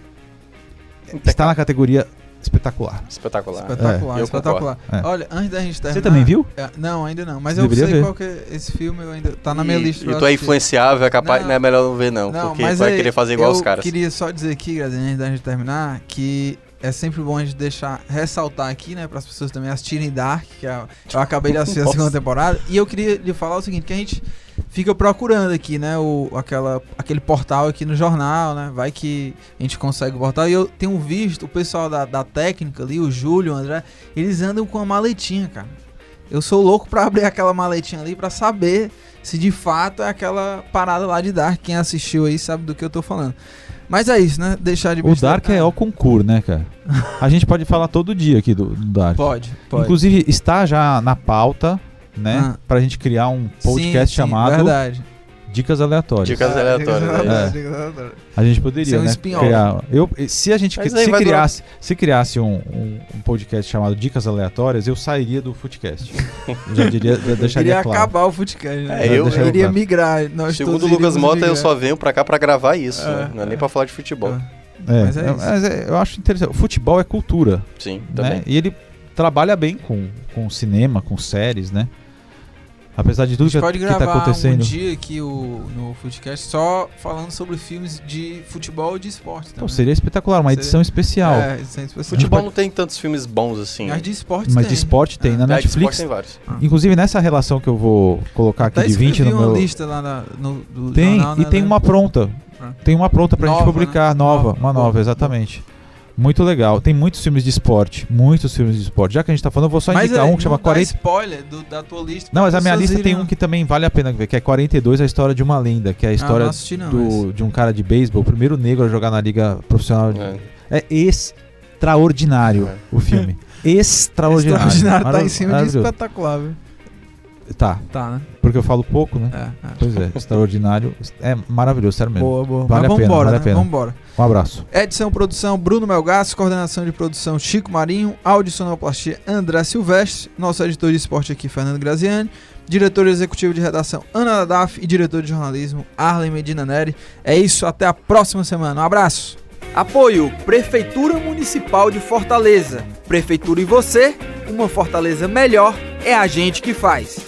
está na categoria espetacular. Espetacular. Espetacular, É, eu espetacular. É. Olha, antes da gente terminar... Você também viu? É, não, ainda não. Mas eu deveria sei ver. qual que é esse filme, eu ainda tá na minha E- lista. E tu é influenciável, é capaz. Não. Não, é melhor não ver, não. porque tu vai aí querer fazer igual eu os caras. queria só dizer aqui, Grazinha, antes da gente terminar, que é sempre bom a gente deixar, ressaltar aqui, né, para as pessoas também assistirem Dark, que é, eu acabei de assistir a segunda temporada, e eu queria lhe falar o seguinte, que a gente fica procurando aqui, né, o, aquela, aquele portal aqui no jornal, né, vai que a gente consegue o portal, e eu tenho visto o pessoal da, da técnica ali, o Júlio, o André, eles andam com a maletinha, cara. Eu sou louco pra abrir aquela maletinha ali pra saber se de fato é aquela parada lá de Dark. Quem assistiu aí sabe do que eu tô falando. Mas é isso, né? Deixar de O Dark é o concurso, né, cara? A gente pode falar todo dia aqui do, do Dark. Pode, pode. Inclusive, está já na pauta, né? Ah. Pra gente criar um podcast Sim, sim, chamado Verdade. Dicas Aleatórias. Dicas aleatórias. Dicas né? É. dicas aleatórias. A gente poderia, Ser um né? Criar. Eu, se a gente Mas se criasse, se criasse um, um, um podcast chamado Dicas Aleatórias, eu sairia do Footcast. Eu já diria, já deixaria Iria claro. acabar o Footcast, né? É, eu- eu iria claro. migrar. Nós Segundo o Lucas Mota, eu migrar. só venho pra cá pra gravar isso. É, né? Não é nem é. pra falar de futebol. É, Mas é é- isso. mas é- eu acho interessante. O futebol é cultura, Sim, né? também. E ele trabalha bem com, com cinema, com séries, né? Apesar de A tudo gente que, pode que gravar tá um acontecendo. dia aqui o, no Footcast só falando sobre filmes de futebol e de esporte também. seria espetacular, uma Seria- edição especial. É, é especial. Futebol não tem tantos filmes bons assim. Mas de esporte Mas tem. de esporte tem. É. Na É, de esporte Netflix, tem vários. inclusive nessa relação que eu vou colocar Até aqui de 20 escrevi no uma meu. lista lá na- no, do Tem, jornal, e né, tem né? uma pronta. Ah. Tem uma pronta pra gente Nova, publicar, né? nova, Nova. uma nova, exatamente. Muito legal. Tem muitos filmes de esporte, muitos filmes de esporte. Já que a gente tá falando, eu vou só Mas indicar um que chama não dá 40. spoiler do- da tua lista. Não, mas a minha lista tem um que também vale a pena ver, que é 42, a história de uma lenda, que é a Ah, história não assisti não, do, de um cara de beisebol, o primeiro negro a jogar na liga profissional. É. É extraordinário É. o filme. Extraordinário. Extraordinário tá em cima de espetacular, viu? Tá, Tá, né? porque eu falo pouco, né? É, é. Pois é, extraordinário. É maravilhoso, sério mesmo. Boa, boa. Vale Mas a pena, vambora, vale a né? pena. Vambora. Um abraço. Edição, produção, Bruno Melgaço. Coordenação de produção, Chico Marinho. Áudio sonoplastia, André Silvestre. Nosso editor de esporte aqui, Fernando Graziani. Diretor executivo de redação, Ana Nadaf. E diretor de jornalismo, Arlen Medina Neri. É isso, até a próxima semana. Um abraço. Apoio Prefeitura Municipal de Fortaleza. Prefeitura e você, uma Fortaleza melhor é a gente que faz.